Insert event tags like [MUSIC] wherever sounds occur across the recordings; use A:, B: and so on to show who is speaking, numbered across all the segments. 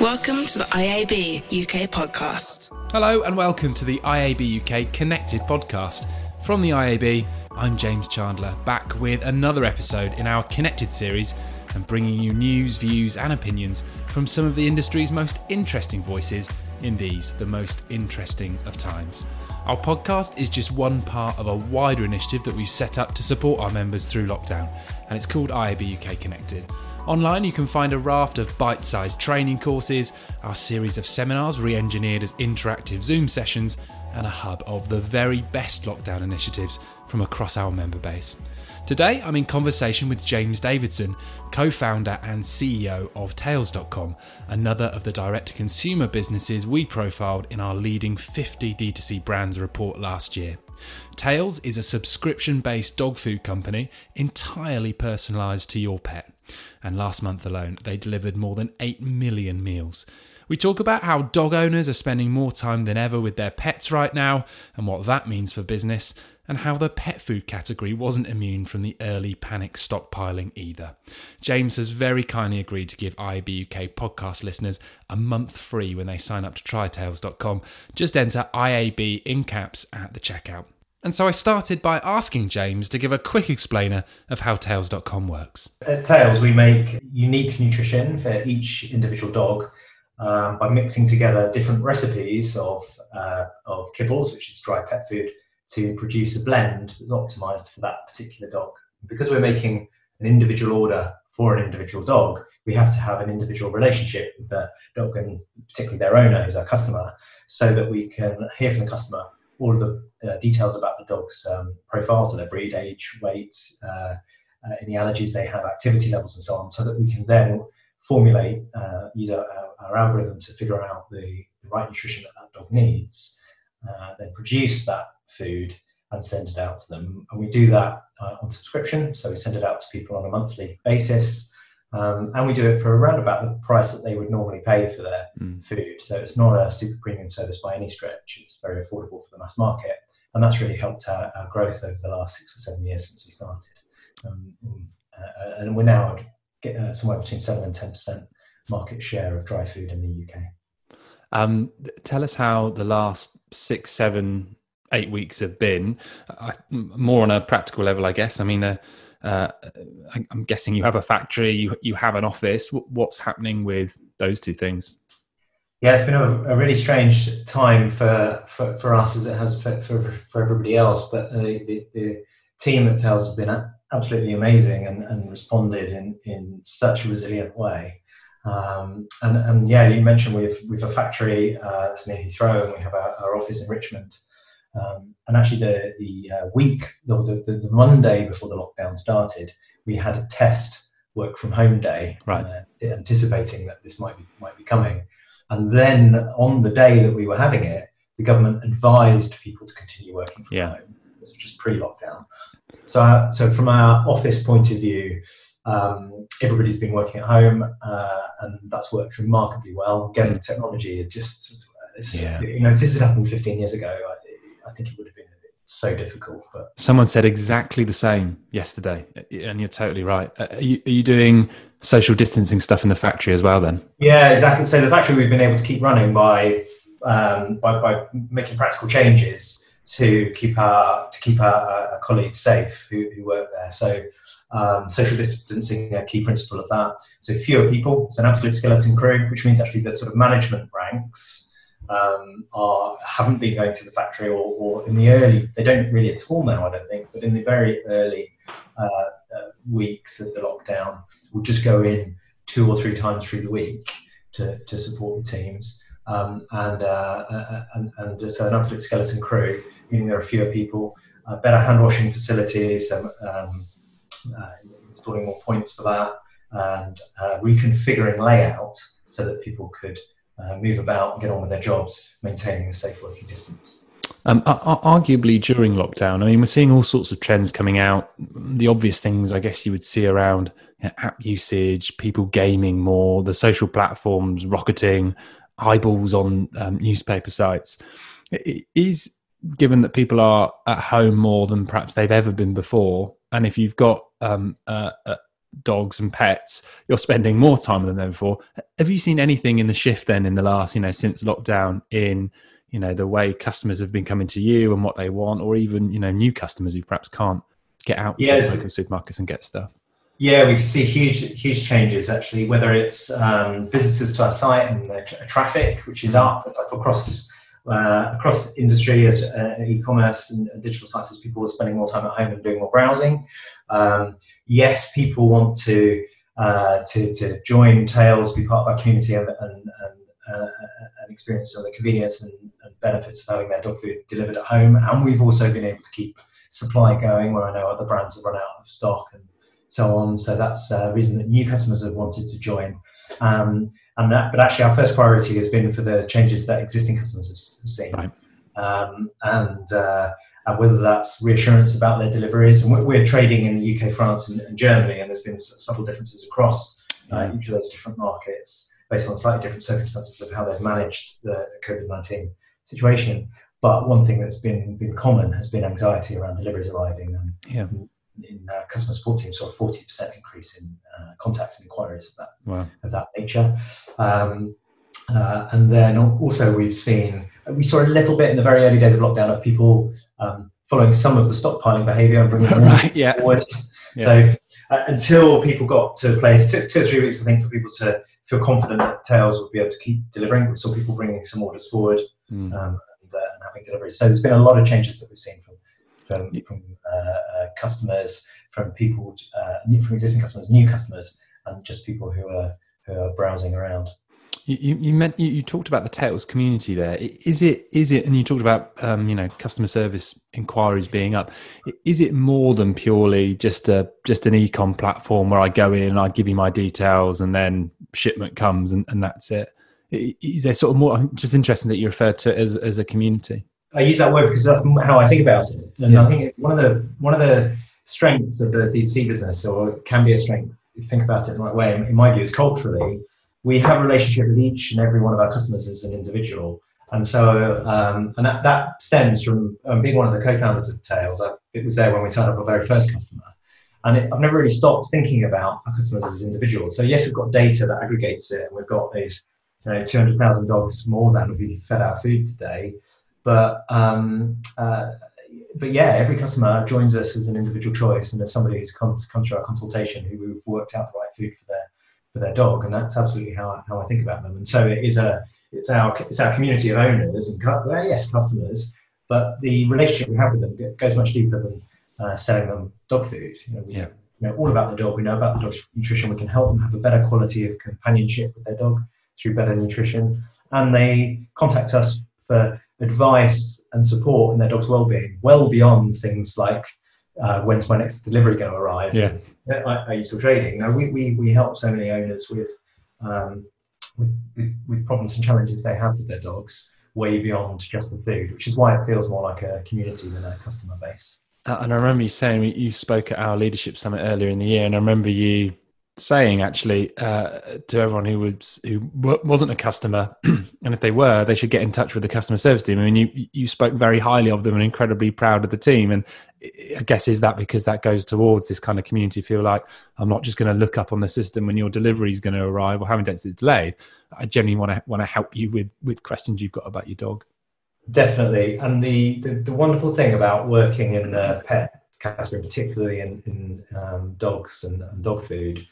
A: Welcome to the IAB UK podcast.
B: Hello and welcome to the IAB UK Connected podcast. From the IAB, I'm James Chandler, back with another episode in our Connected series and bringing you news, views, and opinions from some of the industry's most interesting voices in these, the most interesting of times. Our podcast is just one part of a wider initiative that we've set up to support our members through lockdown, and it's called IAB UK Connected. Online, you can find a raft of bite sized training courses, our series of seminars re engineered as interactive Zoom sessions, and a hub of the very best lockdown initiatives from across our member base. Today, I'm in conversation with James Davidson, co founder and CEO of Tails.com, another of the direct to consumer businesses we profiled in our leading 50 D2C brands report last year. Tails is a subscription based dog food company entirely personalised to your pet and last month alone, they delivered more than 8 million meals. We talk about how dog owners are spending more time than ever with their pets right now, and what that means for business, and how the pet food category wasn't immune from the early panic stockpiling either. James has very kindly agreed to give IAB UK podcast listeners a month free when they sign up to trytails.com. Just enter IAB in caps at the checkout. And so I started by asking James to give a quick explainer of how Tails.com works.
C: At Tails, we make unique nutrition for each individual dog um, by mixing together different recipes of, uh, of kibbles, which is dry pet food, to produce a blend that's optimized for that particular dog. Because we're making an individual order for an individual dog, we have to have an individual relationship with the dog and particularly their owner, who's our customer, so that we can hear from the customer all of the uh, details about the dog's um, profile, so their breed, age, weight, uh, uh, any allergies they have, activity levels, and so on, so that we can then formulate, uh, use our, our, algorithm to figure out the, the, right nutrition that that dog needs, uh, then produce that food and send it out to them. And we do that uh, on subscription, so we send it out to people on a monthly basis. Um, and we do it for around about the price that they would normally pay for their mm. food. So it's not a super premium service by any stretch. It's very affordable for the mass market. And that's really helped our, our growth over the last six or seven years since we started. Um, uh, and we're now get, uh, somewhere between 7 and 10% market share of dry food in the UK.
B: Um, tell us how the last six, seven, eight weeks have been. Uh, more on a practical level, I guess. I mean, uh, uh, I'm guessing you have a factory, you you have an office. What's happening with those two things?
C: Yeah, it's been a, a really strange time for, for, for, us as it has for, for, for everybody else. But the, the, the, team at Tails have been absolutely amazing and, and responded in, in such a resilient way. Um, and, and yeah, you mentioned we've we've a factory uh, that's near Heathrow, and we have our, our office in Richmond. Um, and actually, the the uh, week, the, the, the, Monday before the lockdown started, we had a test work from home day,
B: right. uh,
C: anticipating that this might be might be coming. And then on the day that we were having it, the government advised people to continue working from
B: yeah.
C: home. This was just pre-lockdown. So, uh, so from our office point of view, um, everybody's been working at home, uh, and that's worked remarkably well. Again, mm. technology, it just, yeah. you know, if this had happened 15 years ago, I think it would have been so difficult. But
B: someone said exactly the same yesterday, and you're totally right. Uh, are you, are you, doing social distancing stuff in the factory as well? Then
C: yeah, exactly. So the factory we've been able to keep running by um, by, by, making practical changes to keep our to keep our, our colleagues safe who, who work there. So. Um, social distancing, a key principle of that. So fewer people, so an absolute skeleton crew, which means actually the sort of management ranks um, are haven't been going to the factory or, or, in the early they don't really at all now I don't think but in the very early uh, uh, weeks of the lockdown we'll just go in two or three times through the week to, to support the teams. Um, and, uh, uh, uh and, and so an absolute skeleton crew meaning there are fewer people uh, better hand washing facilities um, um installing more points for that and reconfiguring layout so that people could uh, move about, get on with their jobs, maintaining a safe working distance.
B: Um, arguably during lockdown, I mean, we're seeing all sorts of trends coming out. The obvious things, I guess, you would see around app usage, people gaming more, the social platforms rocketing, eyeballs on um, newspaper sites. It is given that people are at home more than perhaps they've ever been before, and if you've got um, dogs and pets, you're spending more time with them before. Have you seen anything in the shift then in the last, you know, since lockdown in, you know, the way customers have been coming to you and what they want, or even, you know, new customers who perhaps can't get out yeah. to local supermarkets and get stuff?
C: Yeah, we see huge, huge changes actually. Whether it's um, visitors to our site and the tra- traffic, which is mm. up, it's like across uh, across industry as uh, e-commerce and digital as people are spending more time at home and doing more browsing. Um, yes, people want to uh, to, to join Tails, be part of our community, and, and, and, uh, and experience some of the convenience and, and, benefits of having their dog food delivered at home. And we've also been able to keep supply going, where I know other brands have run out of stock and so on. So that's a reason that new customers have wanted to join. Um, and that, but actually, our first priority has been for the changes that existing customers have, seen, right. um, and, uh, and whether that's reassurance about their deliveries. And we're, trading in the UK, France, and, and, Germany, and there's been subtle differences across uh, each of those different markets based on slightly different circumstances of how they've managed the COVID nineteen situation. But one thing that's been been common has been anxiety around deliveries arriving. And,
B: yeah
C: in uh, customer support teams saw a 40% increase in uh, contacts and inquiries of that, wow. of that nature. Um, uh, and then also we've seen, we saw a little bit in the very early days of lockdown of people um, following some of the stockpiling behavior and bringing [LAUGHS] right, yeah. forward. Yeah. So uh, until people got to a place, two, two or three weeks, I think, for people to feel confident that Tails would be able to keep delivering. We saw people bringing some orders forward mm. um, and, uh, and having deliveries. So there's been a lot of changes that we've seen from from, from uh, customers, from people, uh, from existing customers, new customers, and just people who are who are browsing around.
B: You, you meant you, you, talked about the Tails community there. Is it is it? And you talked about um, you know customer service inquiries being up. Is it more than purely just a just an ecom platform where I go in, and I give you my details, and then shipment comes and, and that's it? Is there sort of more? I'm just interested that you refer to it as as a community.
C: I use that word because that's how I think about it. And yeah. I think one of the one of the strengths of the D2C business, or can be a strength, if you think about it in the right way, in my view, is culturally, we have a relationship with each and every one of our customers as an individual. And so, um, and that, that stems from um, being one of the co-founders of Tails. I, it was there when we signed up our very first customer. And it, I've never really stopped thinking about our customers as individuals. So yes, we've got data that aggregates it, and we've got these you know, 200,000 dogs more than we fed our food today. But um, uh, but yeah, every customer joins us as an individual choice, and there's somebody who's come, come through our consultation who we've worked out the right food for their for their dog, and that's absolutely how I, how I think about them. And so it is a it's our it's our community of owners and well, yes, customers, but the relationship we have with them goes much deeper than uh, selling them dog food. You know, we yeah. know all about the dog. We know about the dog's nutrition. We can help them have a better quality of companionship with their dog through better nutrition, and they contact us for advice and support in their dog's well-being, well beyond things like uh, when's my next delivery going to arrive?
B: Yeah,
C: are, are you still trading? Now we, we, we help so many owners with, um, with, with with problems and challenges they have with their dogs, way beyond just the food, which is why it feels more like a community than a customer base.
B: Uh, and I remember you saying you spoke at our leadership summit earlier in the year, and I remember you saying actually uh, to everyone who was who wasn't a customer, [CLEARS THROAT] and if they were, they should get in touch with the customer service team. I mean, you you spoke very highly of them and incredibly proud of the team. And I guess is that because that goes towards this kind of community feel like I'm not just going to look up on the system when your delivery is going to arrive or how days it's delayed. I genuinely want to want to help you with with questions you've got about your dog.
C: Definitely, and the the, the wonderful thing about working in the pet category, particularly in, in um, dogs and, and dog food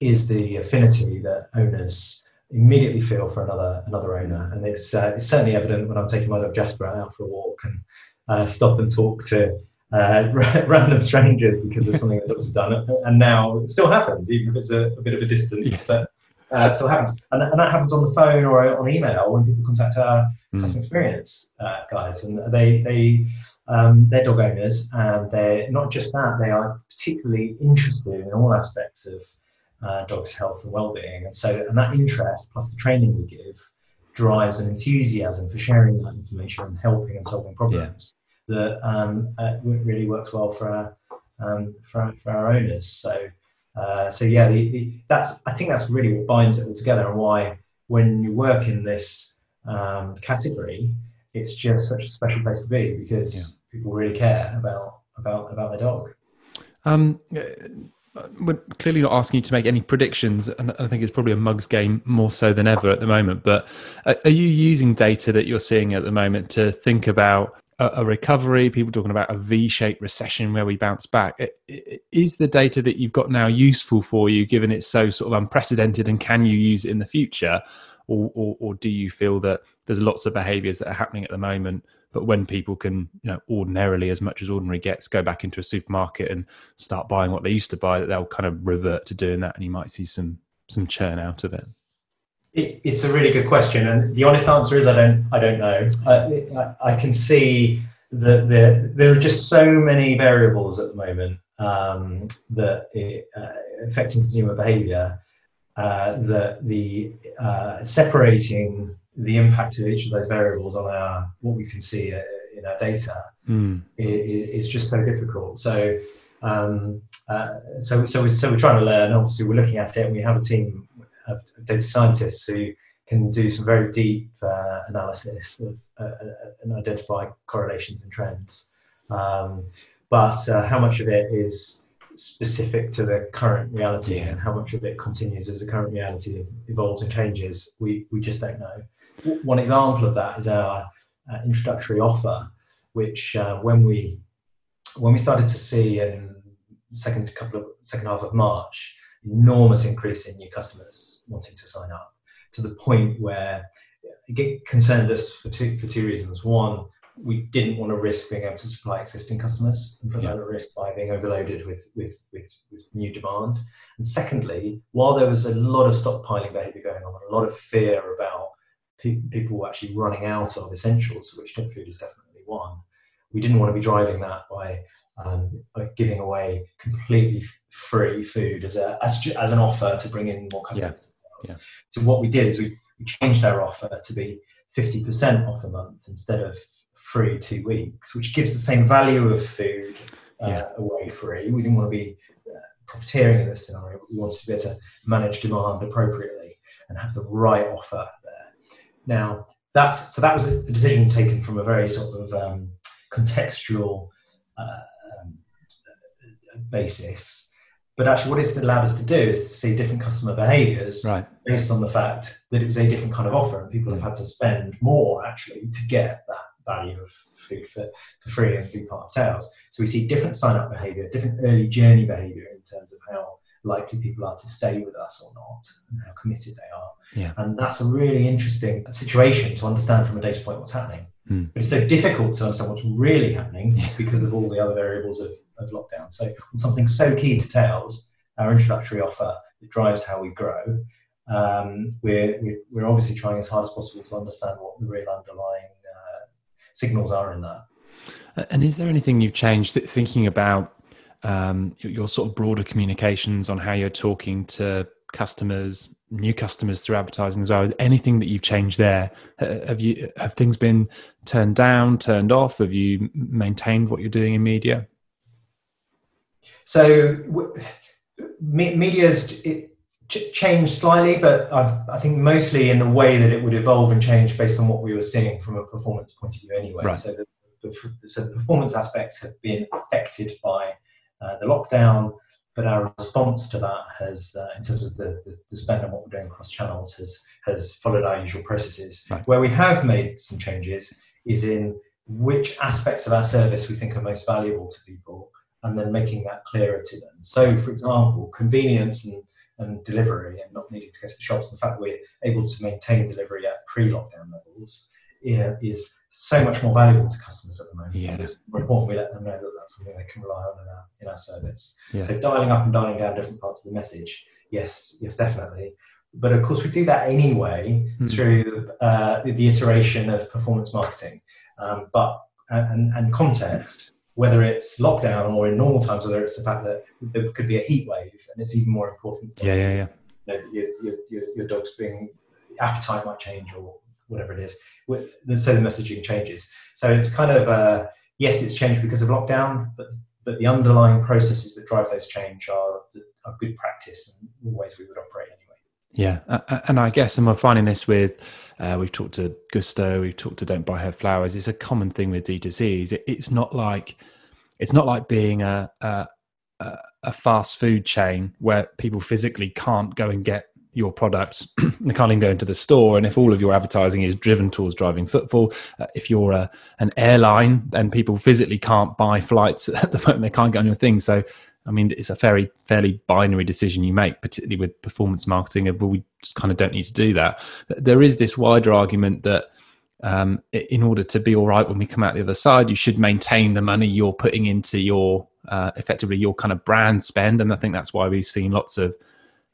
C: is the affinity that owners immediately feel for another another owner, and it's uh, it's certainly evident when I'm taking my dog Jasper out for a walk and uh, stop and talk to uh, [LAUGHS] random strangers because of something that dogs have done, and now it still happens, even if it's a, a bit of a distance, yes. but. Uh, it still happens, and, and, that happens on the phone or on email when people contact our mm. customer experience uh, guys, and they they um, they're dog owners, and they're not just that; they are particularly interested in all aspects of uh, dog's health and well-being. And so, and that interest plus the training we give drives an enthusiasm for sharing that information and helping and solving problems yeah. that um, uh, really works well for our, um, for, our, for our owners. So, uh, so yeah, the, the, that's I think that's really what binds it all together and why when you work in this um, category, it's just such a special place to be because yeah. people really care about about about their dog.
B: Um, we're clearly not asking you to make any predictions, and I think it's probably a mugs game more so than ever at the moment. But uh, are you using data that you're seeing at the moment to think about a, recovery? People talking about a V-shaped recession where we bounce back. Is the data that you've got now useful for you, given it's so sort of unprecedented, and can you use it in the future, or, or, or do you feel that there's lots of behaviours that are happening at the moment but when people can, you know, ordinarily as much as ordinary gets, go back into a supermarket and start buying what they used to buy, that they'll kind of revert to doing that, and you might see some some churn out of it.
C: it it's a really good question, and the honest answer is I don't I don't know. I, I, can see that there there are just so many variables at the moment um, that it, uh, affecting consumer behaviour uh, that the uh, separating the impact of each of those variables on our what we can see uh, in our data mm. is, is, just so difficult. So, um, uh, so, so, we, so we're trying to learn. Obviously, we're looking at it, and we have a team of data scientists who can do some very deep uh, analysis of, uh, uh, and identify correlations and trends. Um, but uh, how much of it is specific to the current reality yeah. and how much of it continues as the current reality evolves and changes, we, we just don't know one example of that is our uh, introductory offer, which uh, when we when we started to see in second couple of second half of March, enormous increase in new customers wanting to sign up to the point where it concerned us for two for two reasons. One, we didn't want to risk being able to supply existing customers and put yeah. that at risk by being overloaded with, with, with, with, new demand. And secondly, while there was a lot of stockpiling behavior going on, a lot of fear about people were actually running out of essentials, which dog food is definitely one. We didn't want to be driving that by, um, by giving away completely free food as a as, as an offer to bring in more customers. Yeah. Yeah. So what we did is we, we changed our offer to be 50% off a month instead of free two weeks, which gives the same value of food uh, yeah. away free. We didn't want to be uh, profiteering in this scenario. We wanted to be able to manage demand appropriately and have the right offer now, that's so that was a decision taken from a very sort of um, contextual uh, um, basis. But actually, what it's allowed us to do is to see different customer behaviours
B: right.
C: based on the fact that it was a different kind of offer, and people have had to spend more actually to get that value of food for, for free and be part of Tails. So we see different sign up behaviour, different early journey behaviour in terms of how likely people are to stay with us or not and how committed they are.
B: Yeah.
C: And that's a really interesting situation to understand from a data point what's happening.
B: Mm.
C: But it's so difficult to understand what's really happening yeah. [LAUGHS] because of all the other variables of, of lockdown. So on something so key to Tails, our introductory offer that drives how we grow, um, we're, we're obviously trying as hard as possible to understand what the real underlying uh, signals are in that.
B: And is there anything you've changed thinking about um, your sort of broader communications on how you're talking to customers, new customers through advertising as well. Anything that you've changed there? Have you have things been turned down, turned off? Have you maintained what you're doing in media?
C: So media's it changed slightly, but I've, i think mostly in the way that it would evolve and change based on what we were seeing from a performance point of view anyway.
B: Right.
C: So the, the, so the performance aspects have been affected by uh, the lockdown, but our response to that has, uh, in terms of the, the, the, spend and what we're doing across channels, has has followed our usual processes.
B: Right.
C: Where we have made some changes is in which aspects of our service we think are most valuable to people, and then making that clearer to them. So, for example, convenience and and delivery and not needing to go to the shops. The fact we're able to maintain delivery at pre-lockdown levels is so much more valuable to customers at the moment.
B: Yeah.
C: It's more important we let them know that that's something they can rely on in our, in our service.
B: Yeah.
C: So dialing up and dialing down different parts of the message, yes, yes, definitely. But of course, we do that anyway mm. through uh, the iteration of performance marketing. Um, but and, and context, whether it's lockdown or in normal times, whether it's the fact that there could be a heat wave, and it's even more important.
B: Yeah, yeah, yeah.
C: You know, your, your, your, your dog's being appetite might change or whatever it is. So the messaging changes. So it's kind of uh, yes, it's changed because of lockdown, but but the underlying processes that drive those change are are good practice and the ways we would operate anyway.
B: Yeah, and I guess, and we're finding this with, uh, we've talked to Gousto, we've talked to Don't Buy Her Flowers. It's a common thing with D2C. It's not like, it's not like being a a, a fast food chain where people physically can't go and get your product. [CLEARS THROAT] they can't even go into the store. And if all of your advertising is driven towards driving footfall, uh, if you're a, an airline, then people physically can't buy flights [LAUGHS] at the moment. They can't get on your thing. So, I mean, it's a very fairly binary decision you make, particularly with performance marketing. Of well, we just kind of don't need to do that. There is this wider argument that um, in order to be all right when we come out the other side, you should maintain the money you're putting into your uh, effectively your kind of brand spend. And I think that's why we've seen lots of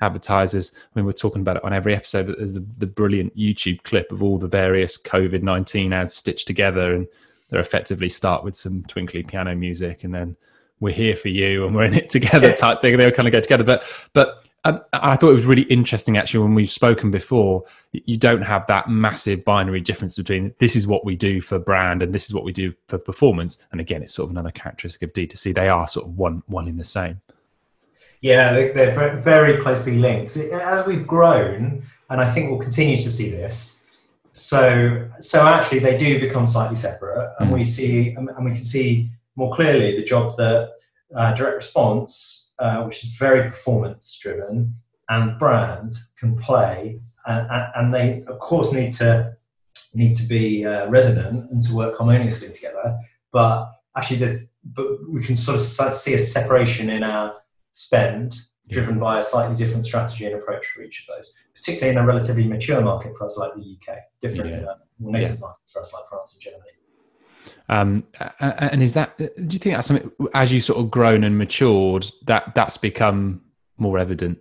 B: advertisers. I mean, we're talking about it on every episode, but there's the, the brilliant YouTube clip of all the various COVID 19 ads stitched together. And they're effectively start with some twinkly piano music and then we're here for you and we're in it [LAUGHS] together type thing. They all kind of go together. But, but um, I thought it was really interesting actually when we've spoken before. You don't have that massive binary difference between this is what we do for brand and this is what we do for performance. And again, it's sort of another characteristic of D2C. They are sort of one one in the same.
C: Yeah, they're very closely linked. As we've grown, and I think we'll continue to see this. So, so actually, they do become slightly separate, and mm. we see, and we can see more clearly the job that uh, direct response, uh, which is very performance driven, and brand can play, and, and, they of course need to need to be uh, resonant and to work harmoniously together. But actually, the but we can sort of see a separation in our spend driven by a slightly different strategy and approach for each of those, particularly in a relatively mature market for us like the UK, different yeah. more nascent yeah. market for us like France and Germany.
B: Um, and is that? Do you think that's something as you sort of grown and matured that that's become more evident?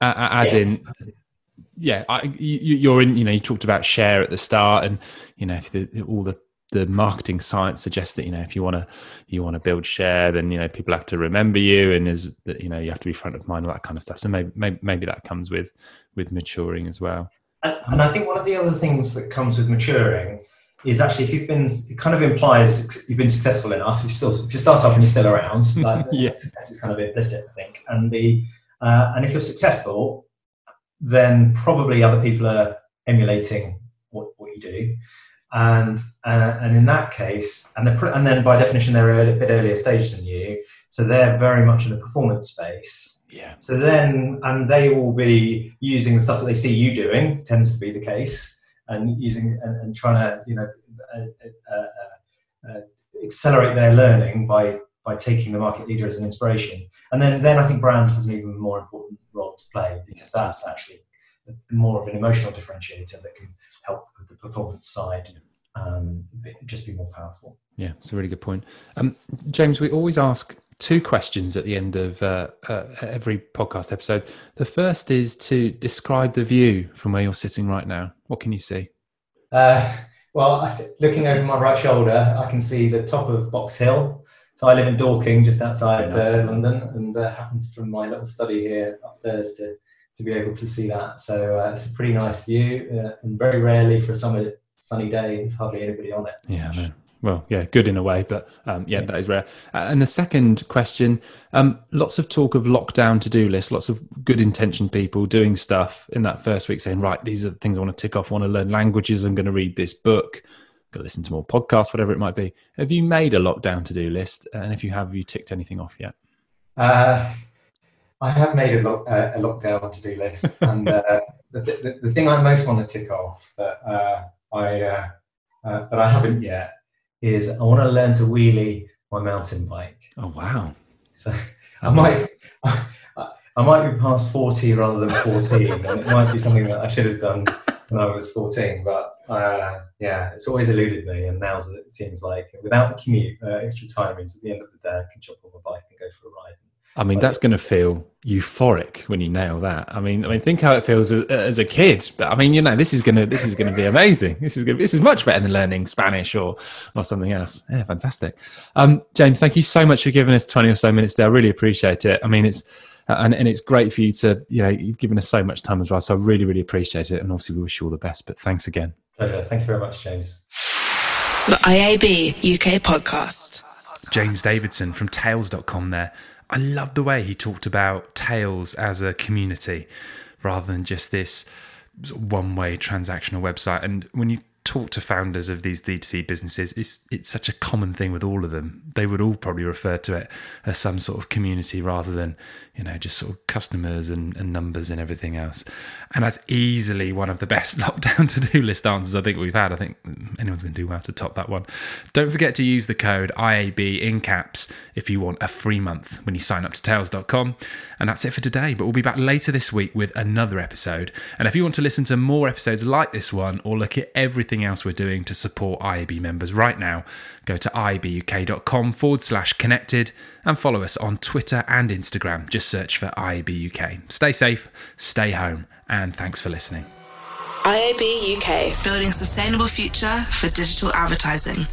B: As yes. in, yeah, I, you, are in. You know, you talked about share at the start, and you know, the, all the the marketing science suggests that you know if you want to you want to build share then you know people have to remember you and is that you know you have to be front of mind all that kind of stuff. So maybe maybe, maybe that comes with with maturing as well.
C: And i think one of the other things that comes with maturing is actually if you've been it kind of implies you've been successful enough you still if you start off and you're still around [LAUGHS] like yes. success is kind of implicit i think. And the uh, and if you're successful then probably other people are emulating what, what you do and uh, and in that case, and and then by definition they're a bit earlier stages than you, so they're very much in the performance space.
B: Yeah.
C: So then, and they will be using the stuff that they see you doing tends to be the case, and using and, and trying to you know uh, uh, uh, uh, accelerate their learning by by taking the market leader as an inspiration. And then then I think brand has an even more important role to play because that's actually more of an emotional differentiator that can help with the performance side um, just be more powerful.
B: Yeah, it's a really good point. Um, James, we always ask two questions at the end of uh, uh, every podcast episode. The first is to describe the view from where you're sitting right now. What can you see?
C: Uh, well, looking over my right shoulder, I can see the top of Box Hill. So I live in Dorking, just outside nice. London, and uh, happens from my little study here upstairs to to be able to see that. So uh, it's a pretty nice view, uh, and very rarely for a summer sunny day, there's hardly anybody on it.
B: Yeah, no. well, yeah, good in a way, but um, yeah, yeah, that is rare. Uh, and the second question: um, lots of talk of lockdown to-do lists, lots of good intentioned people doing stuff in that first week, saying, "Right, these are the things I want to tick off. I want to learn languages. I'm going to read this book." Go listen to more podcasts, whatever it might be. Have you made a lockdown to-do list? And if you have, have you ticked anything off yet?
C: Uh, I have made a, lock, uh, a lockdown to-do list, [LAUGHS] and uh, the, the, the, thing I most want to tick off that uh, I uh, uh, I haven't yet is I want to learn to wheelie my mountain bike.
B: Oh wow!
C: So I might I, [LAUGHS] I might be past forty rather than fourteen, and it might be something that I should have done when I was fourteen. But uh, yeah, it's always eluded me, and now it seems like without the commute, uh, extra time means at the end of the day I can jump on my bike and go for a ride.
B: I mean, that's going to feel euphoric when you nail that. I mean, I mean, think how it feels as, as, a kid. But I mean, you know, this is gonna this is gonna be amazing. This is gonna, this is much better than learning Spanish or or something else. Yeah, fantastic. Um, James, thank you so much for giving us twenty or so minutes there. I really appreciate it. I mean, it's and and it's great for you to you know you've given us so much time as well. So I really really appreciate it. And obviously, we wish you all the best. But thanks again.
C: Pleasure. Thank you very much, James.
A: The IAB UK podcast.
B: James Davidson from Tails.com there. I love the way he talked about Tails as a community rather than just this one way transactional website. And when you talk to founders of these D2C businesses, it's it's such a common thing with all of them. They would all probably refer to it as some sort of community rather than, you know, just sort of customers and, and numbers and everything else. And that's easily one of the best [LAUGHS] lockdown to-do list answers I think we've had. I think anyone's going to do well to top that one. Don't forget to use the code IAB in caps if you want a free month when you sign up to tails.com. And that's it for today, but we'll be back later this week with another episode. And if you want to listen to more episodes like this one or look at everything else we're doing to support IAB members right now, go to iabuk.com forward slash connected and follow us on Twitter and Instagram. Just search for IAB UK. Stay safe, stay home, and thanks for listening.
A: IAB UK, building sustainable future for digital advertising.